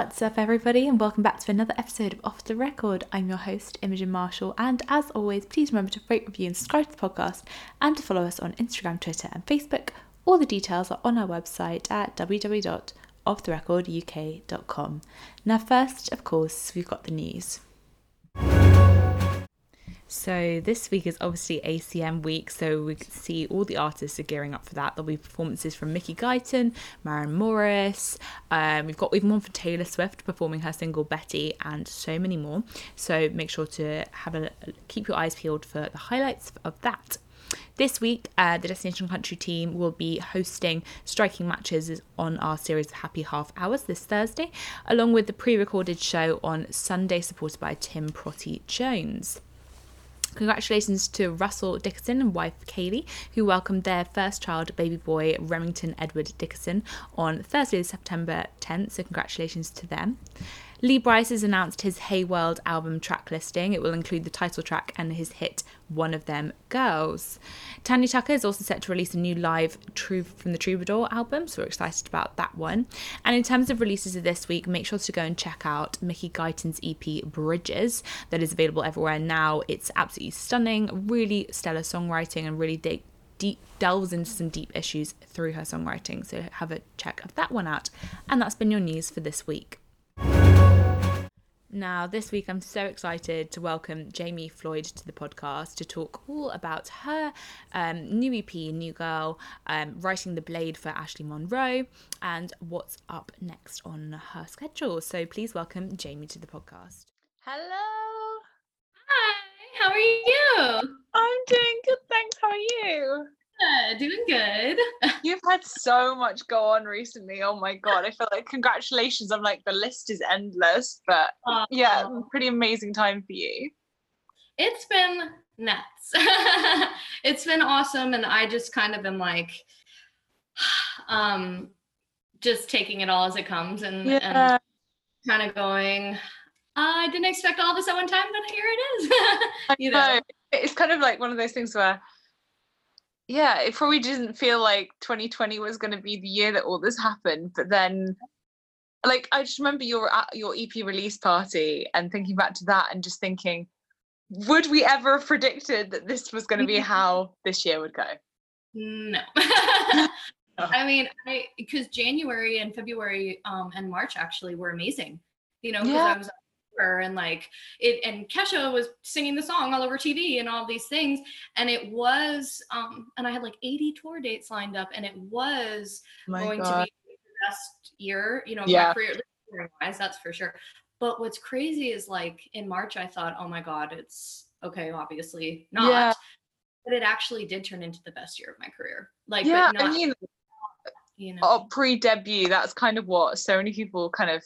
What's up, everybody, and welcome back to another episode of Off the Record. I'm your host, Imogen Marshall, and as always, please remember to rate, review, and subscribe to the podcast and to follow us on Instagram, Twitter, and Facebook. All the details are on our website at www.offtherecorduk.com. Now, first, of course, we've got the news. So this week is obviously ACM week, so we can see all the artists are gearing up for that. There'll be performances from Mickey Guyton, Maren Morris. Um, we've got even one for Taylor Swift performing her single Betty, and so many more. So make sure to have a keep your eyes peeled for the highlights of that. This week, uh, the Destination Country team will be hosting striking matches on our series of Happy Half Hours this Thursday, along with the pre recorded show on Sunday, supported by Tim Prottey-Jones. Congratulations to Russell Dickerson and wife Kailey, who welcomed their first child, baby boy Remington Edward Dickerson, on Thursday, September 10th. So, congratulations to them. Lee Brice has announced his Hey World album track listing. It will include the title track and his hit One of Them Girls. Tanya Tucker is also set to release a new live True from the Troubadour album, so we're excited about that one. And in terms of releases of this week, make sure to go and check out Mickey Guyton's EP Bridges, that is available everywhere now. It's absolutely stunning, really stellar songwriting, and really deep deep delves into some deep issues through her songwriting. So have a check of that one out. And that's been your news for this week. Now, this week I'm so excited to welcome Jamie Floyd to the podcast to talk all about her um, new EP, New Girl, um, writing The Blade for Ashley Monroe, and what's up next on her schedule. So please welcome Jamie to the podcast. Hello. Hi, how are you? I'm doing good, thanks. How are you? Good, doing good. You've had so much go on recently. Oh my god, I feel like congratulations. I'm like the list is endless, but Oh, yeah, pretty amazing time for you. It's been nuts. it's been awesome, and I just kind of am like, um, just taking it all as it comes, and, Yeah, and kind of going. I didn't expect all this at one time, but here it is. You know. know. It's kind of like one of those things where yeah, it probably didn't feel like 2020 was going to be the year that all this happened, but then like I just remember your your EP release party and thinking back to that and just thinking would we ever have predicted that this was going to be how this year would go? No. I mean, I because January and February um, and March actually were amazing. You know, because Yeah. I was tour and like it, and Kesha was singing the song all over TV and all these things, and it was, um, and I had like 80 tour dates lined up, and it was My going to be the best year, you know, Yeah. career wise, that's for sure. But what's crazy is like in March, I thought, oh my God, it's okay, obviously not. Yeah. But it actually did turn into the best year of my career. Like, yeah, not, I mean, you know, oh, pre-debut, that's kind of what so many people kind of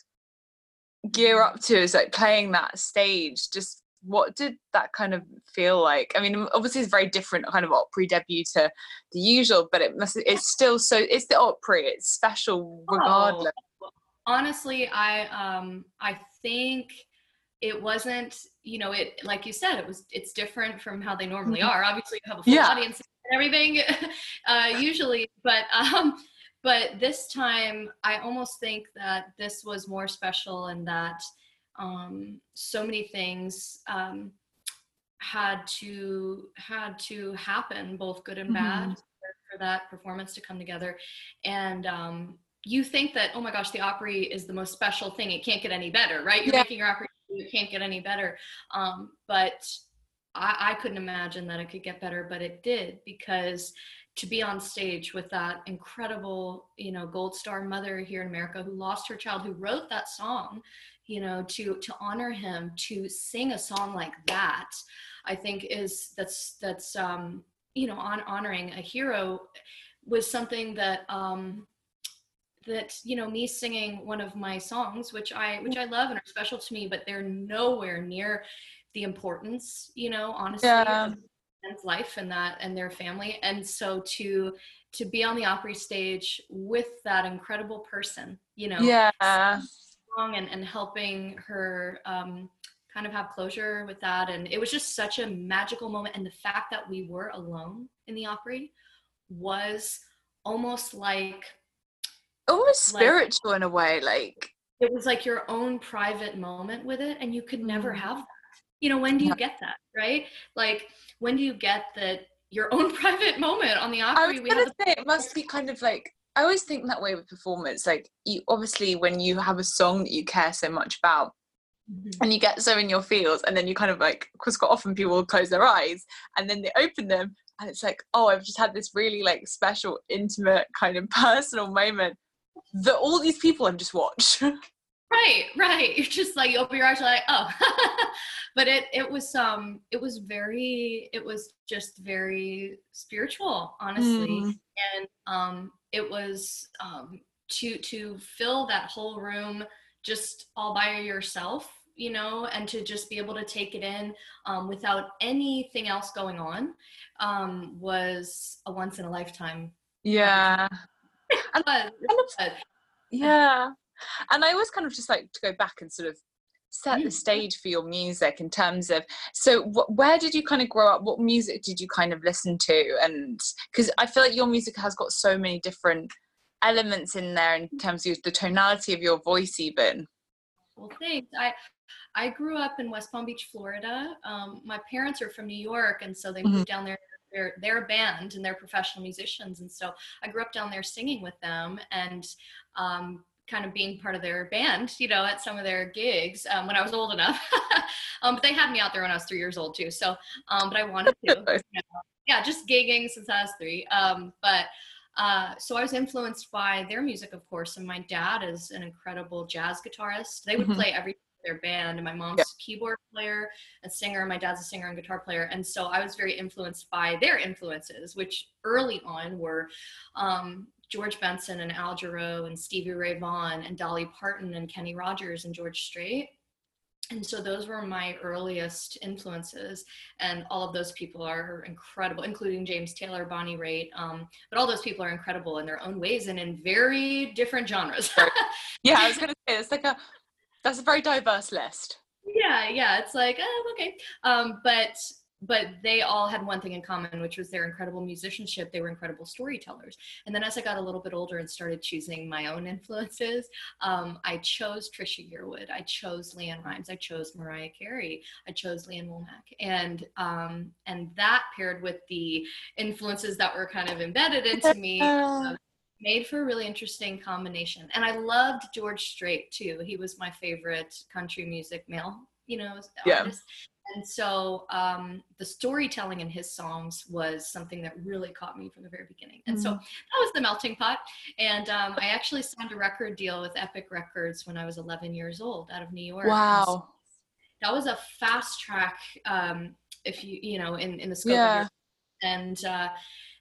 gear up to is like playing that stage. Just what did that kind of feel like? I mean, obviously it's very different kind of Opry debut to the usual, but it must it's still so it's the Opry, it's special regardless. Oh, honestly, I um I think it wasn't, you know, it like you said, it was it's different from how they normally Mhm. are. Obviously, you have a full Yeah. audience and everything, uh, usually, but um, but this time, I almost think that this was more special and that um, so many things um, had to had to happen, both good and bad, Mhm. for, for that performance to come together, and um, you think that oh my gosh the opry is the most special thing it can't get any better right you're Yeah. making your opry it can't get any better um, but I, I couldn't imagine that it could get better but it did because to be on stage with that incredible you know gold star mother here in america who lost her child who wrote that song you know to to honor him to sing a song like that i think is that's that's um you know on honoring a hero was something that um that you know me singing one of my songs which i which i love and are special to me but they're nowhere near the importance you know honestly Yeah. Life and that and their family and so to to be on the opry stage with that incredible person you know Yeah. and, and helping her um, kind of have closure with that. And it was just such a magical moment. And the fact that we were alone in the Opry was almost like Almost Like- spiritual in a way, like it it was like your own private moment with it and you could never Mm. have that you know when do you get that right like when do you get that your own private moment on the I was gonna say it must be kind of like I always think that way with performance. Like you obviously when you have a song that you care so much about Mhm. and you get so in your feels and then you kind of like because quite often people will close their eyes and then they open them and it's like, oh, I've just had this really like special, intimate, kind of personal moment that all these people have just watched. right right you're just like you open your eyes you're like oh but it it was um it was very it was just very spiritual honestly Mm. and um it was um to to fill that whole room just all by yourself you know and to just be able to take it in um, without anything else going on um, was a once in a lifetime yeah. It was. Yeah. And I always kind of just like to go back and sort of set the stage for your music in terms of so wh- where did you kind of grow up what music did you kind of listen to and because i feel like your music has got so many different elements in there in terms of the tonality of your voice even Well, thanks. I I grew up in West Palm Beach, Florida. Um, my parents are from New York, and so they moved down there. They're they're a band and they're professional musicians, and so I grew up down there singing with them and um, kind of being part of their band, you know, at some of their gigs um, when I was old enough. um, but they had me out there when I was three years old too. So, um, but I wanted to. you know. Yeah, just gigging since I was three. Um, but uh, so I was influenced by their music, of course, and my dad is an incredible jazz guitarist. They would Mhm. play every their band, and my mom's Yeah. keyboard player and singer. and My dad's a singer and guitar player, and so I was very influenced by their influences, which early on were um, George Benson and Al Jarreau and Stevie Ray Vaughan and Dolly Parton and Kenny Rogers and George Strait. And so those were my earliest influences, and all of those people are incredible, including James Taylor, Bonnie Raitt. Um, but all those people are incredible in their own ways and in very different genres. yeah i was gonna say it's like a that's a very diverse list yeah yeah it's like oh, okay um but but they all had one thing in common which was their incredible musicianship they were incredible storytellers and then as i got a little bit older and started choosing my own influences um, i chose trisha yearwood i chose leann rimes i chose mariah carey i chose lee ann womack and um, and that paired with the influences that were kind of embedded into me Uh, made for a really interesting combination. And I loved George Strait too. He was my favorite country music male, you know, Yeah. artist. And so um, the storytelling in his songs was something that really caught me from the very beginning. And so Mm. that was the melting pot. And um, I actually signed a record deal with Epic Records when I was 11 years old out of New York. And so wow that was a fast track um, if you you know in in the scope Yeah. of your and uh,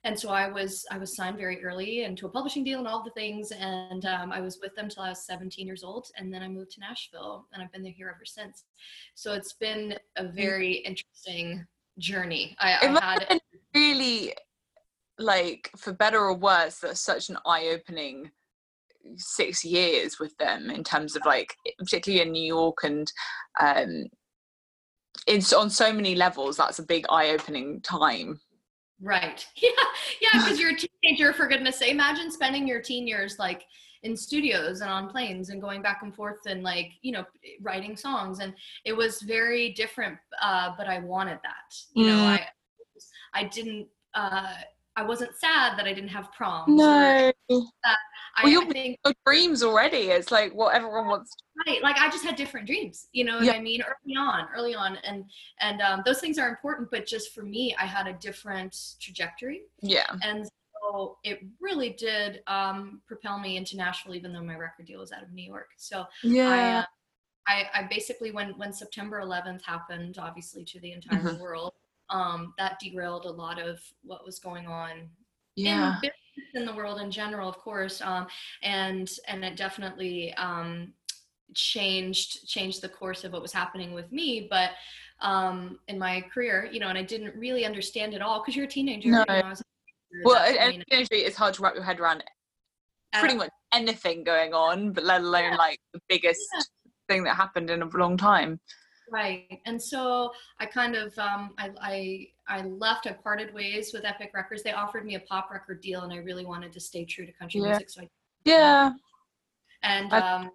and so I was I was signed very early into a publishing deal and all the things and um, I was with them till I was 17 years old and then I moved to Nashville and I've been there here ever since. So it's been a very interesting journey. I, It I must had have really like for better or worse that's such an eye-opening six years with them in terms of like particularly in new york and um it's on so many levels that's a big eye-opening time Right. Yeah. Yeah. Because you're a teenager, for goodness sake. Imagine spending your teen years like in studios and on planes and going back and forth and like, you know, writing songs. And it was very different, uh, but I wanted that. You know, Mm. I I didn't uh I wasn't sad that I didn't have proms. or- I, Well, I think your dreams already it's like what everyone wants right like i just had different dreams you know what Yeah. i mean early on early on and and um, those things are important but just for me i had a different trajectory yeah and so it really did um, propel me into Nashville, even though my record deal was out of New York. So I, yeah uh, I, I basically, when when September 11th happened, obviously to the entire Mhm. world, um, that derailed a lot of what was going on yeah in in the world in general, of course, um, and and it definitely um, changed changed the course of what was happening with me, but. Um, in my career, you know, and I didn't really understand it all because you're a teenager. No. you know, a teenager well and, and point. it's hard to wrap your head around pretty Uh, much anything going on but let alone Yeah. like the biggest thing that happened in a long time Right. And so I kind of um, I, I I left. I parted ways with Epic Records. They offered me a pop record deal, and I really wanted to stay true to country Yeah. music. So I yeah and I- um,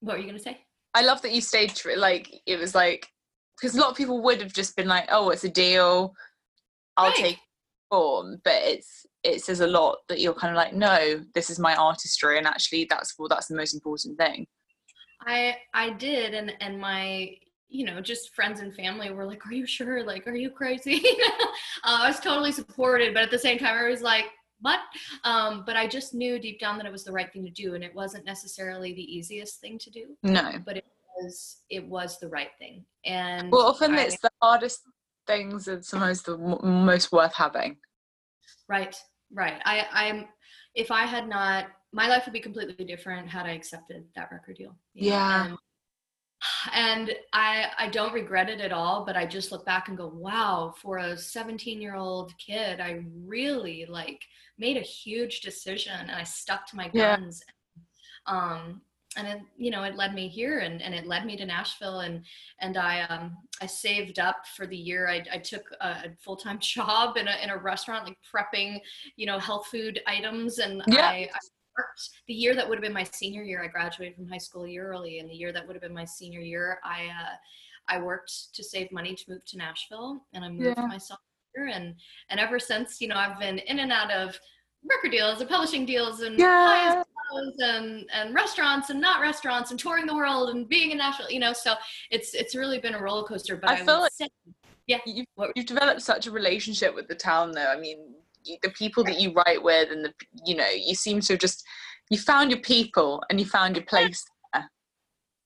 what were you gonna say? I love that you stayed true. Like it was like because a lot of people would have just been like, "Oh, it's a deal. I'll Right. take form," but it's it says a lot that you're kind of like, "No, this is my artistry," and actually, that's well, that's the most important thing. I I did, and and my you know just friends and family were like, "Are you sure? Like, are you crazy?" uh, I was totally supported, but at the same time, I was like, "What?" Um, but I just knew deep down that it was the right thing to do, and it wasn't necessarily the easiest thing to do, No. but it was it was the right thing. And Well, often I- it's the hardest things and sometimes the m- most worth having. Right, right. I, I'm. If I had not, my life would be completely different had I accepted that record deal. you know, Yeah. And, and I, I don't regret it at all. But I just look back and go, wow, for a 17 year old kid, I really like made a huge decision, and I stuck to my Yeah. guns. Um, and it, you know, it led me here, and, and it led me to Nashville, and and I um I saved up for the year. I, I took a, a full time job in a in a restaurant, like prepping, you know, health food items, and Yeah. I, I worked the year that would have been my senior year. I graduated from high school a year early, and the year that would have been my senior year, I uh, I worked to save money to move to Nashville, and I moved Yeah. myself here, and and ever since, you know, I've been in and out of record deals and publishing deals and Yeah. and and restaurants and not restaurants and touring the world and being in Nashville, you know. So it's it's really been a roller coaster. But I I, feel like- say, You've, you've developed such a relationship with the town, though. I mean, the people that you write with, and the you know, you seem to have just you found your people and you found your place.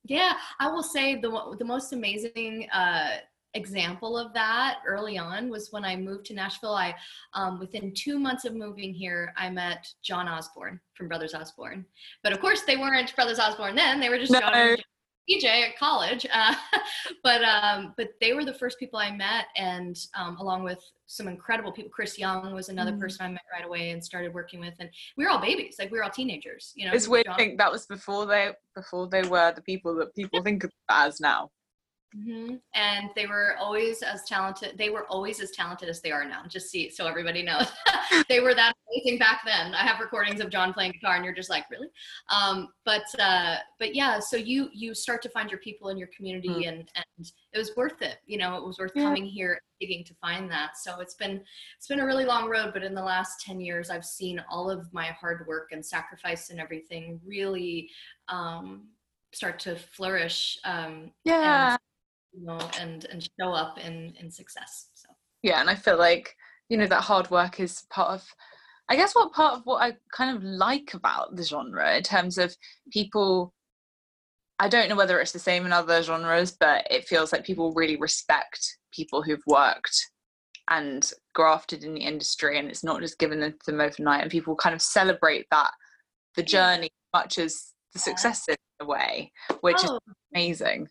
yeah, I will say the the most amazing uh, example of that early on was when I moved to Nashville. I um, within two months of moving here, I met John Osborne from Brothers Osborne. But of course, they weren't Brothers Osborne then; they were just No. John and TJ at college. Uh, but um, but they were the first people I met, and um, along with some incredible people. Chris Young was another Mm. person I met right away and started working with, and we were all babies, like we were all teenagers. You know, It's weird to think that was before they before they were the people that people think of as now. Hmm And they were always as talented. They were always as talented as they are now. Just see, so everybody knows, they were that amazing back then. I have recordings of John playing guitar, and you're just like, really? Um, but uh, but yeah, so you you start to find your people in your community, Mm. and and it was worth it. You know, it was worth Yeah. coming here, digging to find that. So it's been it's been a really long road, but in the last ten years, I've seen all of my hard work and sacrifice and everything really um, start to flourish. Um, Yeah. You know, and and show up in in success. So. Yeah and i feel like you know that hard work is part of i guess what part of what i kind of like about the genre in terms of people i don't know whether it's the same in other genres but it feels like people really respect people who've worked and grafted in the industry and it's not just given to them overnight and people kind of celebrate that the journey as much as the success in a way which is Oh, amazing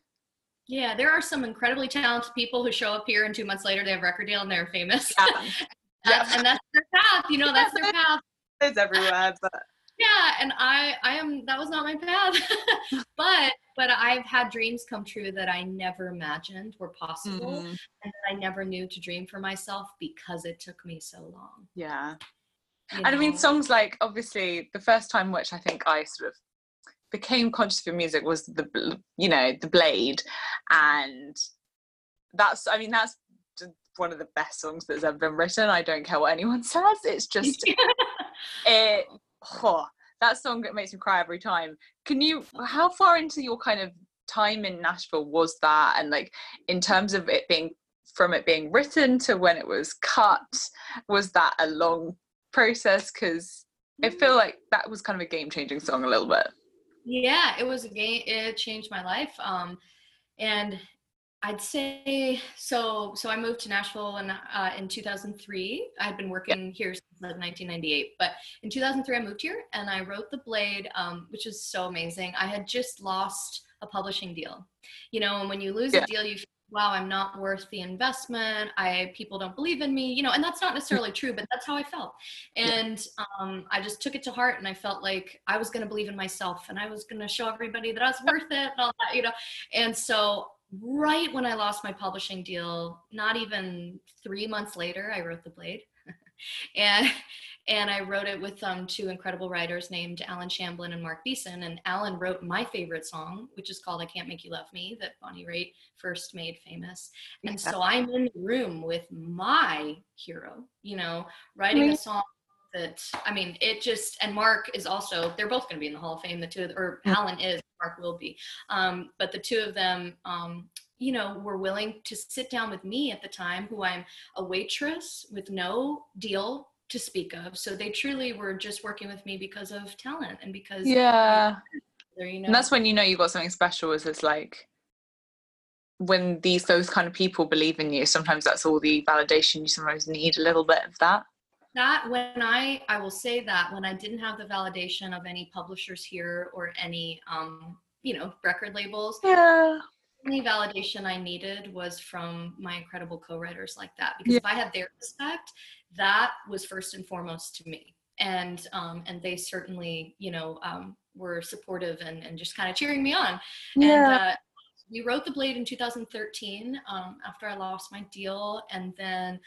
yeah, there are some incredibly talented people who show up here and two months later they have record deal and they're famous. yeah, That's- and that's their path, you know, that's their path. it's everywhere but Yeah, and I I am that was not my path. but but I've had dreams come true that I never imagined were possible mm, and that I never knew to dream for myself because it took me so long. yeah you And I mean, songs like obviously the first time which I think I sort of became conscious of music was the you know the Blade, and that's I mean that's one of the best songs that's ever been written. I don't care what anyone says. It's just it. oh, that song that makes me cry every time. Can you? How far into your kind of time in Nashville was that? And like in terms of it being from it being written to when it was cut, was that a long process? Because I feel mm. like that was kind of a game changing song a little bit. Yeah it was a game it changed my life um and i'd say so so i moved to nashville in, uh, in 2003 i had been working here since 1998 but in 2003 i moved here and i wrote the blade um, which is so amazing. I had just lost a publishing deal. You know and when you lose Yeah. a deal you feel, wow i'm not worth the investment i people don't believe in me you know and that's not necessarily true but that's how i felt and um, I just took it to heart and I felt like I was going to believe in myself and I was going to show everybody that I was worth it and all that, you know. And so, right when I lost my publishing deal, not even three months later, I wrote The Blade. And and I wrote it with um, two incredible writers named Allen Shamblin and Mark Beeson. And Allen wrote my favorite song, which is called "I Can't Make You Love Me," that Bonnie Raitt first made famous. And yeah. so I'm in the room with my hero, you know, writing a song that I mean, it just and Mark is also they're both going to be in the Hall of Fame. The two, of, or Allen is, Mark will be, um, but the two of them, um, you know, were willing to sit down with me at the time, who I'm a waitress with no deal to speak of. So they truly were just working with me because of talent and because yeah, you know, and that's when you know you've got something special. Is it's like when these those kind of people believe in you sometimes that's all the validation you sometimes need a little bit of that that when i i will say that when i didn't have the validation of any publishers here or any um you know record labels yeah only validation i needed was from my incredible co-writers like that because yeah. if i had their respect that was first and foremost to me and um and they certainly you know um were supportive and, and just kind of cheering me on yeah. and uh, we wrote the blade in 2013 um, after i lost my deal and then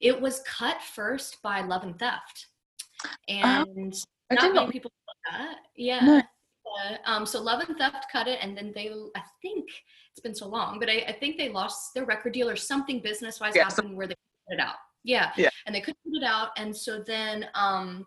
it was cut first by Love and Theft, and uh, not many people that. Yeah. No. Um, so Love and Theft cut it, and then they, I think it's been so long, but I, I think they lost their record deal or something business wise yeah, happened so- where they put it out. Yeah. yeah. And they couldn't put it out. And so then um,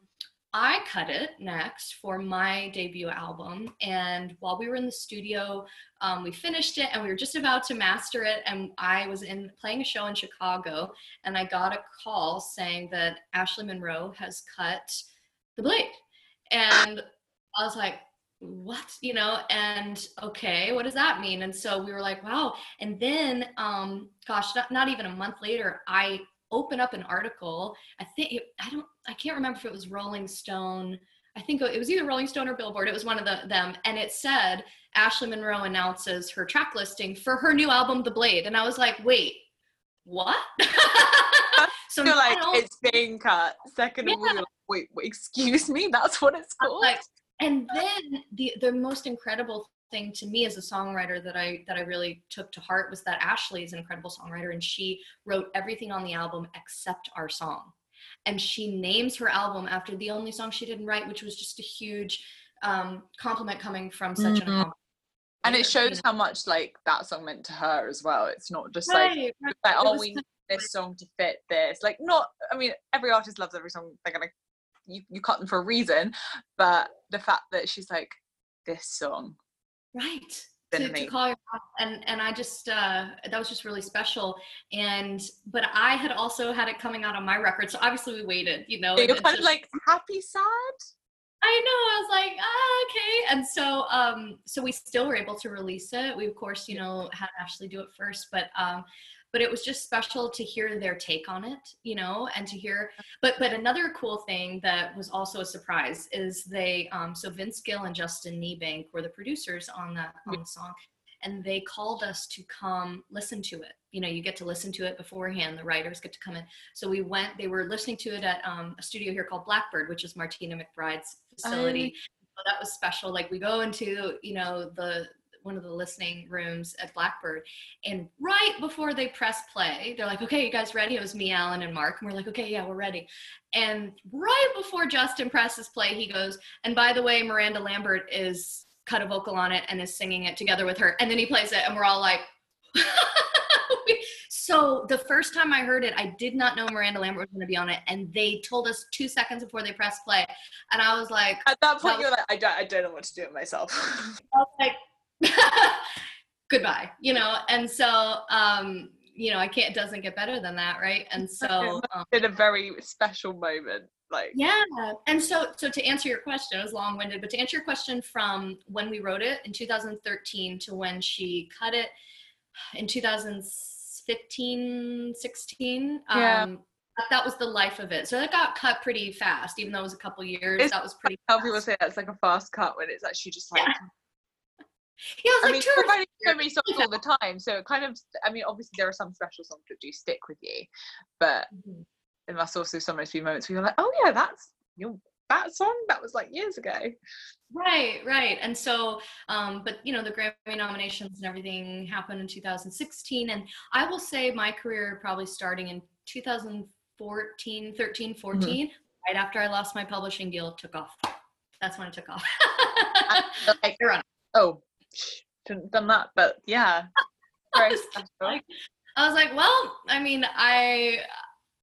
I cut it next for my debut album. And while we were in the studio, um, we finished it and we were just about to master it. And I was in playing a show in Chicago and I got a call saying that Ashley Monroe has cut the blade. And I was like, what you know and okay what does that mean and so we were like wow and then um gosh not, not even a month later i open up an article. I think it, I don't I can't remember if it was Rolling Stone. I think it was either Rolling Stone or Billboard. It was one of the, them, and it said Ashley Monroe announces her track listing for her new album, The Blade, and I was like, wait, what? so like it's being cut. Second yeah. wait, wait, excuse me, that's what it's called. Like, and then the the most incredible thing to me as a songwriter that I that I really took to heart was that Ashley is an incredible songwriter and she wrote everything on the album except our song. And she names her album after the only song she didn't write, which was just a huge um, compliment coming from such mm-hmm. an and it shows how much like that song meant to her as well. It's not just like, right, right. like oh, we need this song to fit this. Like, not. I mean, every artist loves every song. They're gonna you you cut them for a reason, but the fact that she's like this song right to, to, call your and and i just uh that was just really special and but i had also had it coming out on my record so obviously we waited you know you're kind just, of like happy sad I know. I was like, ah, okay. And so, um, so we still were able to release it. We of course, you know, had Ashley do it first, but um, but it was just special to hear their take on it you know and to hear but but another cool thing that was also a surprise is they um so vince gill and justin niebank were the producers on that on the song and they called us to come listen to it. You know you get to listen to it beforehand the writers get to come in. So we went they were listening to it at um, a studio here called blackbird which is martina mcbride's facility. Um, so that was special. Like we go into you know the one of the listening rooms at Blackbird. And right before they press play, they're like, okay, you guys ready? It was me, Allen, and Mark. And we're like, okay, yeah, we're ready. And right before Justin presses play, he goes, and by the way, Miranda Lambert is cut a vocal on it and is singing it together with her. And then he plays it, and we're all like, so the first time I heard it, I did not know Miranda Lambert was going to be on it, and they told us two seconds before they pressed play, and I was like, at that point, that you're like, I don't, I don't know what to do with myself. I was like, goodbye you know and so um you know i can't it doesn't get better than that right and so um, in a very special moment like yeah and so so to answer your question it was long-winded but to answer your question from when we wrote it in 2013 to when she cut it in 2015 16 yeah. um that was the life of it. So it got cut pretty fast, even though it was a couple years. It's that was pretty. How people say that's like a fast cut when it's actually just like yeah. Yeah, I, I mean, writing so many songs all the time, so it kind of. I mean, obviously there are some special songs that do stick with you, but mm-hmm. there must also sometimes be moments where you're like, oh yeah, that's you that song that was like years ago. Right, right. And so, um, but you know, the Grammy nominations and everything happened in 2016, and I will say my career probably starting in 2000 14, 13, Mm-hmm. 14, right after I lost my publishing deal, took off. That's when it took off. like, oh, shouldn't have done that, but yeah. Very was like- I was like, well, I mean, I,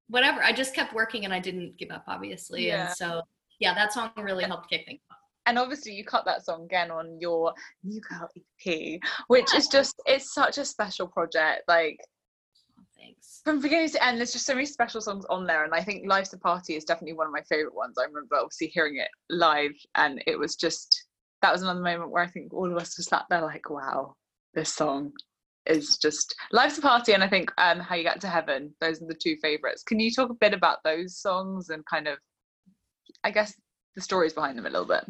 whatever. I just kept working and I didn't give up, obviously. Yeah. And so, yeah, that song really helped kick things off. and obviously you cut that song again on your new girl ep which is just it's such a special project like oh, Thanks. from beginning to end there's just so many special songs on there and i think life's a party is definitely one of my favorite ones i remember obviously hearing it live and it was just that was another moment where i think all of us just sat there like wow this song is just life's a party and i think um how you get to heaven those are the two favorites can you talk a bit about those songs and kind of i guess the stories behind them a little bit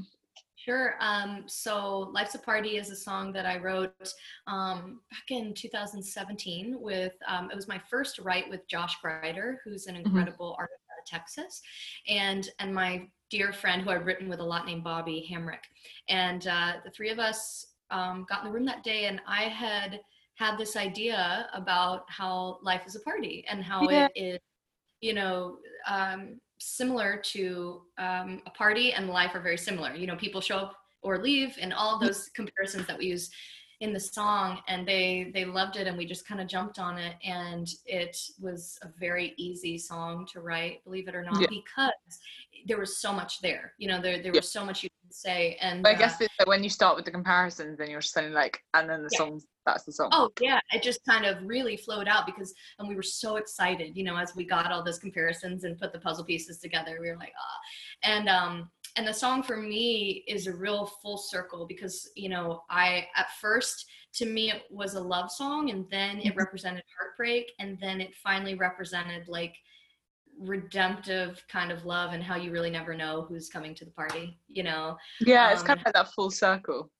Sure. Um, so Life's a Party is a song that I wrote um, back in 2017 with, um, it was my first write with Josh Grider, who's an incredible artist out of Texas, and, and my dear friend who I've written with a lot named Bobby Hamrick. And uh, the three of us um, got in the room that day and I had had this idea about how life is a party and how Yeah. it is, you know, um, similar to um, a party and life are very similar. You know, people show up or leave, and all those comparisons that we use in the song, and they they loved it, and we just kind of jumped on it, and it was a very easy song to write, believe it or not, Yeah. because there was so much there. You know, there there Yeah. was so much you could say, and But I uh, guess it's that when you start with the comparisons, then you're just saying like, and then the Yeah. songs. That's the song. Oh yeah, it just kind of really flowed out because, and we were so excited, you know, as we got all those comparisons and put the puzzle pieces together. We were like, ah, and um, and the song for me is a real full circle because you know, I at first to me it was a love song, and then it Mhm. represented heartbreak, and then it finally represented like redemptive kind of love and how you really never know who's coming to the party, you know. yeah, it's um, kind of like that full circle.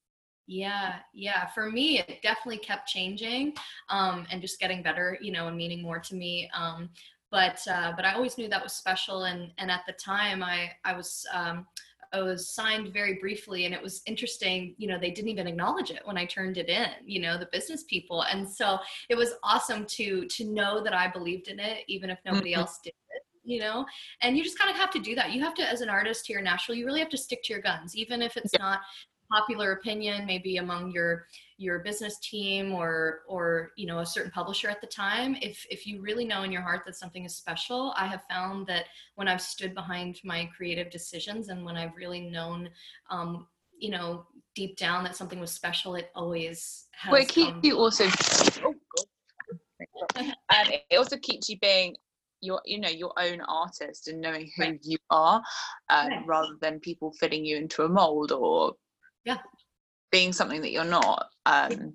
Yeah, yeah. For me, it definitely kept changing um, and just getting better, you know, and meaning more to me. Um, but uh, but I always knew that was special, and and at the time, I I was. Um, I was signed very briefly, and it was interesting. You know, they didn't even acknowledge it when I turned it in. You know, the business people, and so it was awesome to to know that I believed in it, even if nobody Mhm. else did. It, you know, and you just kind of have to do that. You have to, as an artist here in Nashville, you really have to stick to your guns, even if it's not popular opinion maybe among your your business team or or you know a certain publisher at the time if if you really know in your heart that something is special i have found that when i've stood behind my creative decisions and when i've really known um you know deep down that something was special it always has Well, it keeps you also. Oh, and it also keeps you being your, you know, your own artist and knowing who Right. you are, um, Right. rather than people fitting you into a mold or Yeah. being something that you're not. Um,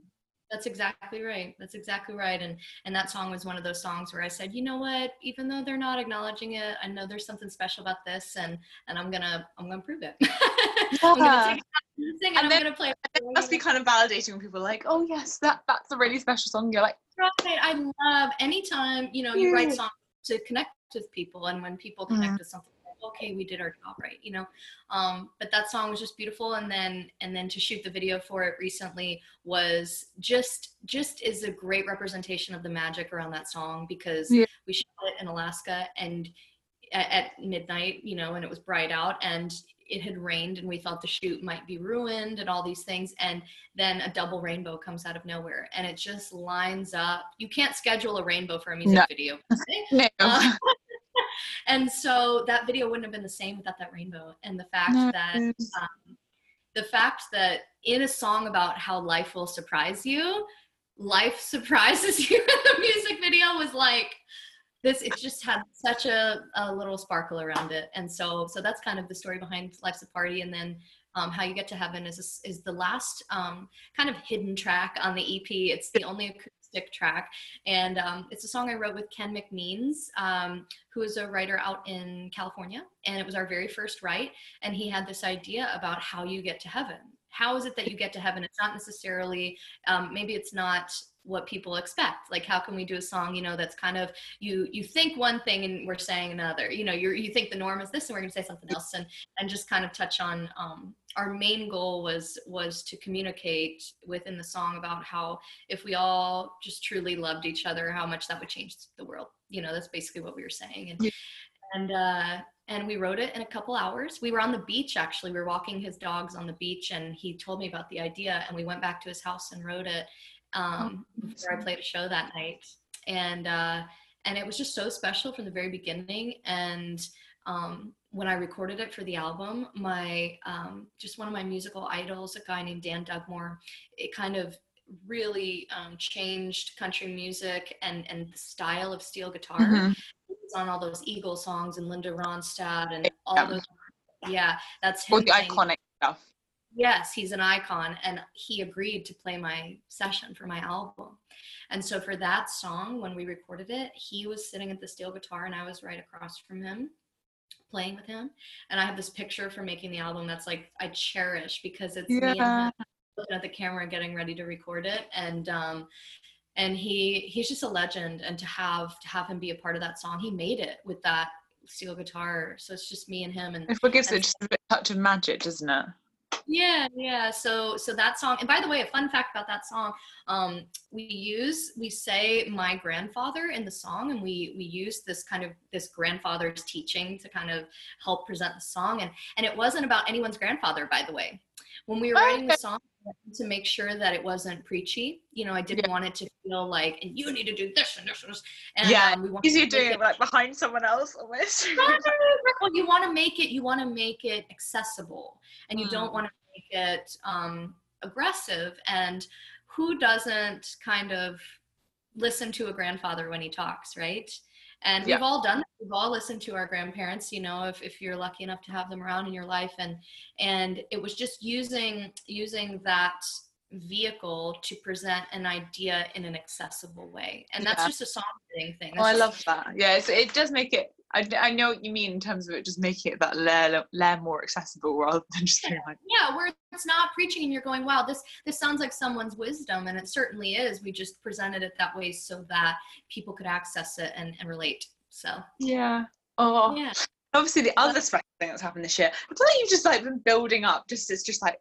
That's exactly right. That's exactly right. And and that song was one of those songs where I said, you know what? Even though they're not acknowledging it, I know there's something special about this, and and I'm gonna I'm gonna prove it. I'm Yeah. sing, it, sing And I'm then- gonna play. it must be kind of validating when people are like, oh yes, that that's a really special song. You're like, Right. I love anytime you know you write songs to connect with people, and when people connect with something, okay, we did our job right, you know. Um, but that song was just beautiful, and then and then to shoot the video for it recently was just just is a great representation of the magic around that song because Yeah. we shot it in Alaska and at, at midnight, you know, and it was bright out and it had rained and we thought the shoot might be ruined and all these things and then a double rainbow comes out of nowhere and it just lines up you can't schedule a rainbow for a music No. video no. Uh, and so that video wouldn't have been the same without that rainbow. And the fact No. that um, the fact that in a song about how life will surprise you life surprises you in the music video was like this it just had such a, a little sparkle around it. And so so that's kind of the story behind life's a party. And then um, how you get to heaven is is the last um, kind of hidden track on the ep it's the only acoustic track. And um, it's a song i wrote with ken mcmeans um, who is a writer out in california. And it was our very first write. And he had this idea about how you get to heaven how is it that you get to heaven? It's not necessarily um, maybe it's not what people expect. Like how can we do a song you know that's kind of you you think one thing and we're saying another. You know you you think the norm is this and we're going to say something else and and just kind of touch on um, our main goal was was to communicate within the song about how if we all just truly loved each other how much that would change the world. You know that's basically what we were saying. And and uh and we wrote it in a couple hours. We were on the beach actually. We were walking his dogs on the beach and he told me about the idea and we went back to his house and wrote it um before i played a show that night. And uh and it was just so special from the very beginning. And um when i recorded it for the album my um just one of my musical idols a guy named dan dugmore it kind of really um, changed country music and and the style of steel guitar. Mhm. On all those Eagle songs and Linda Ronstadt and all Yeah. those. Yeah, that's him. the playing- iconic stuff. Yes, he's an icon, and he agreed to play my session for my album. And so for that song, when we recorded it, he was sitting at the steel guitar, and I was right across from him, playing with him. And I have this picture from making the album that's like I cherish because it's me and him looking at the camera, getting ready to record it, and um, and he he's just a legend. And to have to have him be a part of that song, he made it with that steel guitar. So it's just me and him, and It gives it just a bit touch of magic, doesn't it? yeah yeah so so that song and by the way a fun fact about that song um we use we say my grandfather in the song and we we use this kind of this grandfather's teaching to kind of help present the song and and it wasn't about anyone's grandfather by the way when we were writing the song to make sure that it wasn't preachy you know i didn't want it to feel like and you need to do this and this and this and Yeah, um, we wanted Easier to doing it like behind someone else almost. well, you want to make it you want to make it accessible and you Mm. don't want to make it um, aggressive and who doesn't kind of listen to a grandfather when he talks right and Yeah. we've all done that. we've all listened to our grandparents you know if, if you're lucky enough to have them around in your life and and it was just using using that vehicle to present an idea in an accessible way and that's Yeah. just a songwriting thing Oh, I That's love that. Yeah, it does make it. I, I know what you mean in terms of it just making it that layer, layer more accessible rather than just being like, yeah where it's not preaching and you're going wow this this sounds like someone's wisdom and it certainly is we just presented it that way so that people could access it and, and relate so yeah. Oh, yeah obviously the other special thing that's happened this year. I feel like you've just like been building up. Just it's just like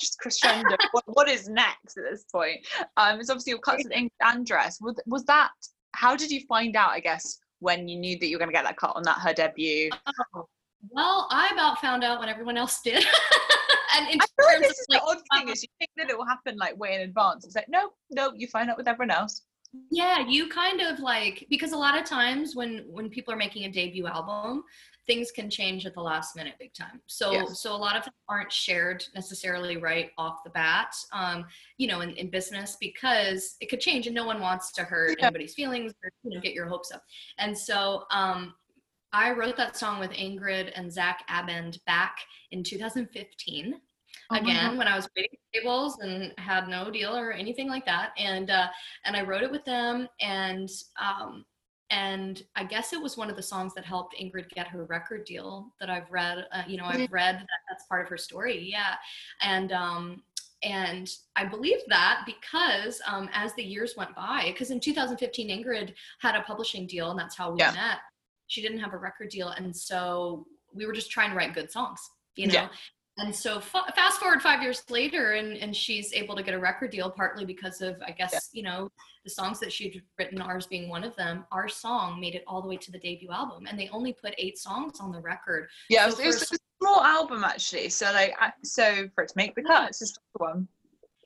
just crescendo. what, what is next at this point? Um, it's obviously your cuts with Ingrid Andress. Was was that? How did you find out? I guess when you knew that you were going to get that cut on that her debut. Oh, well i about found out when everyone else did and in I terms this of is like the odd thing is you think that it will happen like way in advance. It's like no, no, you find out with everyone else. yeah you kind of like because a lot of times when when people are making a debut album things can change at the last minute big time so Yes. so a lot of them aren't shared necessarily right off the bat um you know in, in business because it could change and no one wants to hurt Yeah. anybody's feelings or you know get your hopes up and so um I wrote that song with Ingrid and Zach Abend back in 2015 Oh again when I was waiting tables and had no deal or anything like that. And uh, and I wrote it with them, and um, and I guess it was one of the songs that helped Ingrid get her record deal that I've read. Uh, you know, I've read that that's part of her story. Yeah, and um, and I believe that because um, as the years went by, because in 2015 Ingrid had a publishing deal, and that's how we Yeah. met. She didn't have a record deal, and so we were just trying to write good songs. You know, Yeah. And so fa- fast forward five years later and, and she's able to get a record deal partly because of i guess you know the songs that she'd written ours being one of them our song made it all the way to the debut album and they only put eight songs on the record Yeah, So it was, it was a small album actually. So like, I, so for it to make the cut, it's just one.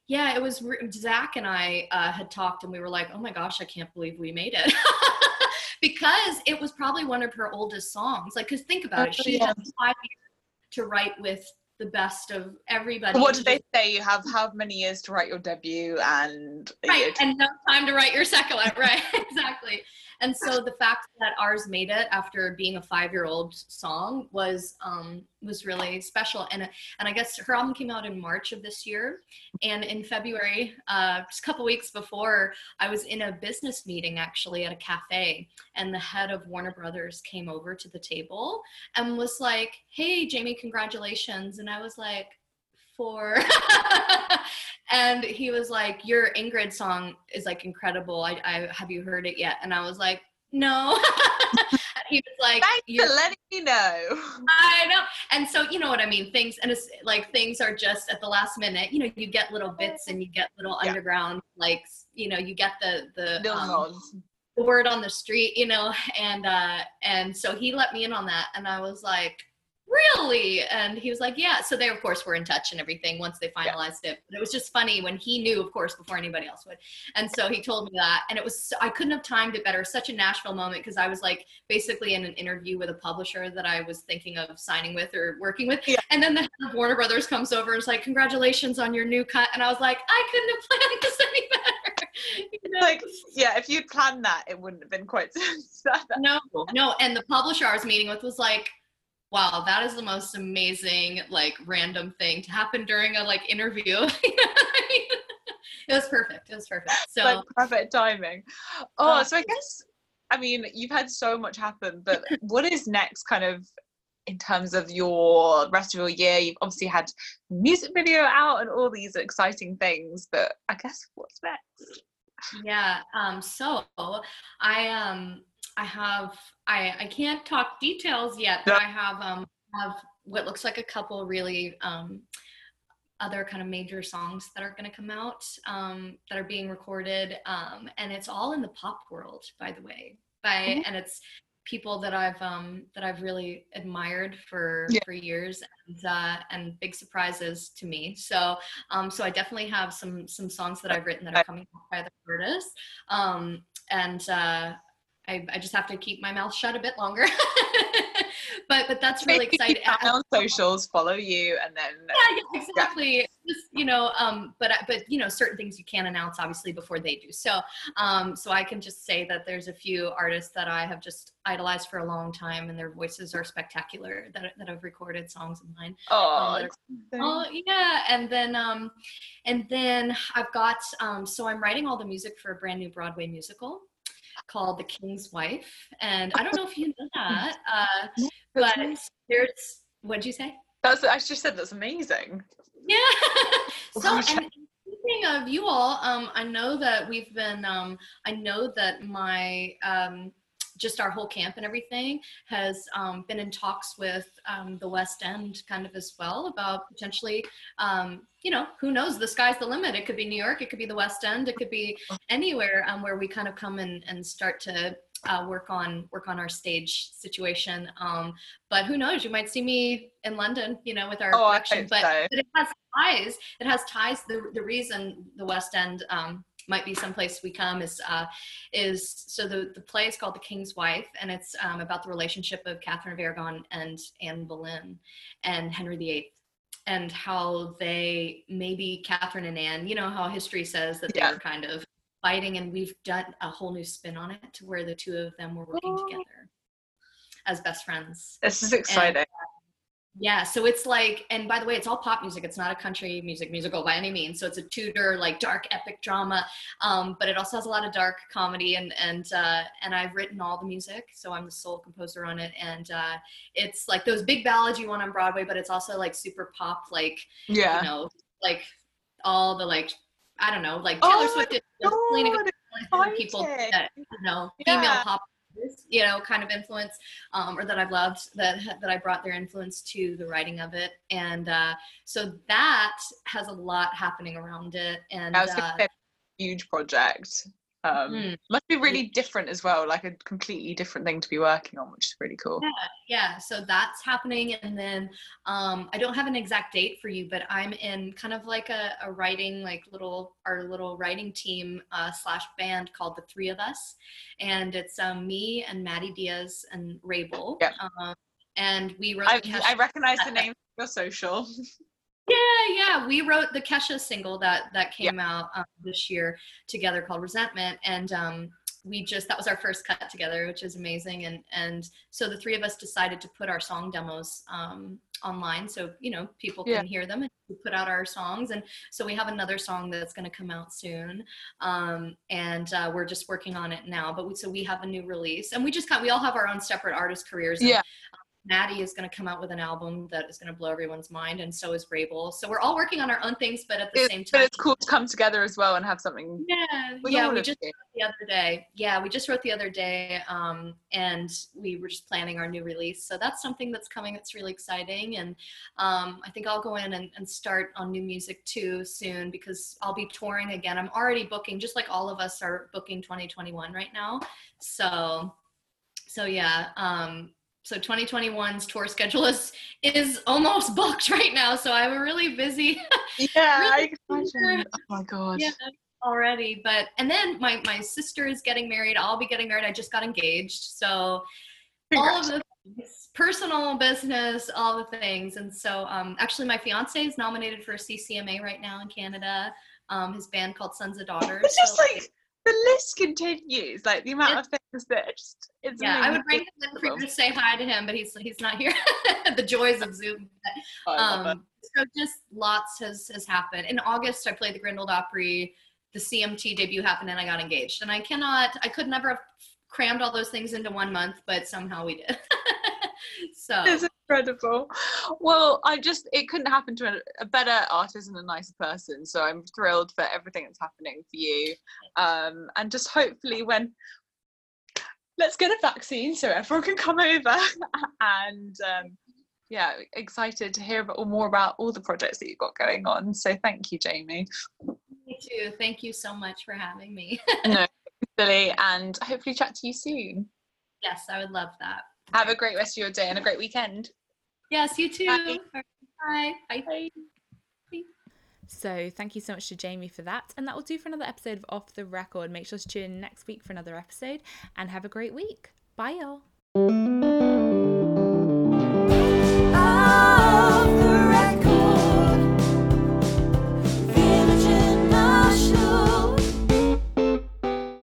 yeah it was zach and i uh, had talked and we were like oh my gosh i can't believe we made it because it was probably one of her oldest songs like because think about it Oh, she yeah. had five years to write with the best of everybody What did they say? You have how many years to write your debut, and right and no time to write your second one right exactly and so the fact that ours made it after being a five-year-old song was um was really special. And and i guess her album came out in march of this year. And in february uh just a couple weeks before i was in a business meeting actually at a cafe. And the head of warner brothers came over to the table and was like hey jamie congratulations. And i was like for and he was like your ingrid song is like incredible I, I have you heard it yet and i was like no he was like thanks "You're- for letting me know. I know. And so, you know what I mean? Things, and it's like things are just at the last minute, you know, you get little bits and you get little Yeah. underground, like, you know, you get the, the, um, the word on the street, you know, and uh, and so he let me in on that, and I was like, really? And he was like, yeah. So they, of course, were in touch and everything once they finalized yeah. it. But it was just funny when he knew, of course, before anybody else would. And so he told me that. And it was, I couldn't have timed it better. Such a Nashville moment because I was like basically in an interview with a publisher that I was thinking of signing with or working with. Yeah. And then the Warner Brothers comes over and is like, congratulations on your new cut. And I was like, I couldn't have planned this any better. You know? Like, yeah, if you'd planned that, it wouldn't have been quite so No, no. And the publisher I was meeting with was like, wow that is the most amazing like random thing to happen during a like interview. It was perfect it was perfect so like perfect timing. Oh uh, so i guess i mean you've had so much happen but what is next kind of in terms of your rest of your year? You've obviously had music video out and all these exciting things but i guess what's next? Yeah um so i um I have I I can't talk details yet, but I have um have what looks like a couple really um other kind of major songs that are going to come out um, that are being recorded um, and it's all in the pop world by the way by mm-hmm. and it's people that I've um, that I've really admired for yeah. for years and uh, and big surprises to me. So um, so I definitely have some some songs that I've written that are coming out by the artists. Um, and uh, I, I just have to keep my mouth shut a bit longer. but but that's really exciting. on socials, follow you, and then yeah, yeah exactly. Yeah. Just you know, um, but but you know, certain things you can't announce obviously before they do. So um, so I can just say that there's a few artists that I have just idolized for a long time, and their voices are spectacular. That that have recorded songs of mine. Oh, um, oh yeah, and then um, and then I've got um, so I'm writing all the music for a brand new Broadway musical called The King's Wife. And I don't know if you know that, uh, but there's, what'd you say? That's, I just said that's amazing. Yeah. so, and speaking of you all, um, I know that we've been, um, I know that my, um, just our whole camp and everything has um, been in talks with um, the West End kind of as well about potentially, um, you know, who knows? The sky's the limit. It could be New York, it could be the West End, it could be anywhere um, where we kind of come and, and start to uh, work on work on our stage situation. Um, but who knows? You might see me in London, you know, with our oh, production. But, but, it has ties. It has ties. The the reason the West End um, might be someplace we come is uh, is so the the play is called The King's Wife, and it's um, about the relationship of Catherine of Aragon and Anne Boleyn and Henry VIII. And how they maybe Catherine and Anne, you know how history says that they yeah. were kind of fighting, and we've done a whole new spin on it to where the two of them were working oh. together as best friends. This is exciting. And, yeah, so it's like, and by the way, it's all pop music. It's not a country music musical by any means. So it's a Tudor, like dark epic drama, um, but it also has a lot of dark comedy. And and uh, and I've written all the music, so I'm the sole composer on it. And uh, it's like those big ballads you want on Broadway, but it's also like super pop, like yeah, you know, like all the like I don't know, like Taylor oh Swift, Selena Gomez, people that you know, female yeah. pop you know, kind of influence, um, or that I've loved that that I brought their influence to the writing of it, and uh, so that has a lot happening around it. And I was uh, a huge project. Um, mm. Must be really different as well, like a completely different thing to be working on, which is really cool. Yeah, yeah. So that's happening, and then um, I don't have an exact date for you, but I'm in kind of like a, a writing, like little our little writing team uh, slash band called the Three of Us, and it's um, me and Madi Diaz and Wrabel. Yeah. Um, and we wrote. I, I recognize the name your social. Yeah, yeah. We wrote the Kesha single that that came yeah. out um, this year together called Resentment, and um, we just that was our first cut together, which is amazing. And and so the three of us decided to put our song demos um, online, so you know people can hear them. And we put out our songs, and so we have another song that's going to come out soon, um, and uh, we're just working on it now. But we, so we have a new release, and we just kind we all have our own separate artist careers. And, yeah Madi is going to come out with an album that is going to blow everyone's mind, and so is Wrabel. So we're all working on our own things, but at the It- same time, but it's cool to come together as well and have something. yeah, with yeah. We just wrote the other day. Yeah, we just wrote the other day, um, and we were just planning our new release. So that's something that's coming. That's really exciting, and um, I think I'll go in and, and start on new music too soon because I'll be touring again. I'm already booking, just like all of us are booking 2021 right now. So, so yeah. Um, so 2021's tour schedule is is almost booked right now. So I'm really busy. Yeah, Really I imagine. Oh my god. yeah already but and then my my sister is getting married i'll be getting married i just got engaged so all of the things, personal business all the things and so um actually my fiance is nominated for a ccma right now in canada um his band called sons of daughters It's just like the list continues, like the amount of things that just it's yeah i would bring him in for you to say hi to him but he's he's not here the joys of zoom it. um, so just lots has has happened. In August, I played the Grand Ole Opry. The CMT debut happened, and I got engaged. And I cannot, I could never have crammed all those things into one month, but somehow we did. so It's incredible. Well, I just it couldn't happen to a, better artist and a nicer person. So I'm thrilled for everything that's happening for you. Um, and just hopefully when let's get a vaccine so everyone can come over and um, yeah, excited to hear about, more about all the projects that you've got going on. So thank you, Jamie. me too. Thank you so much for having me. no, Billy, and hopefully chat to you soon. yes, I would love that. Have a great rest of your day and a great weekend. Yes, you too. Bye. Bye. Bye. Bye. So thank you so much to Jamie for that. And that will do for another episode of Off the Record. Make sure to tune in next week for another episode and have a great week. Bye, y'all.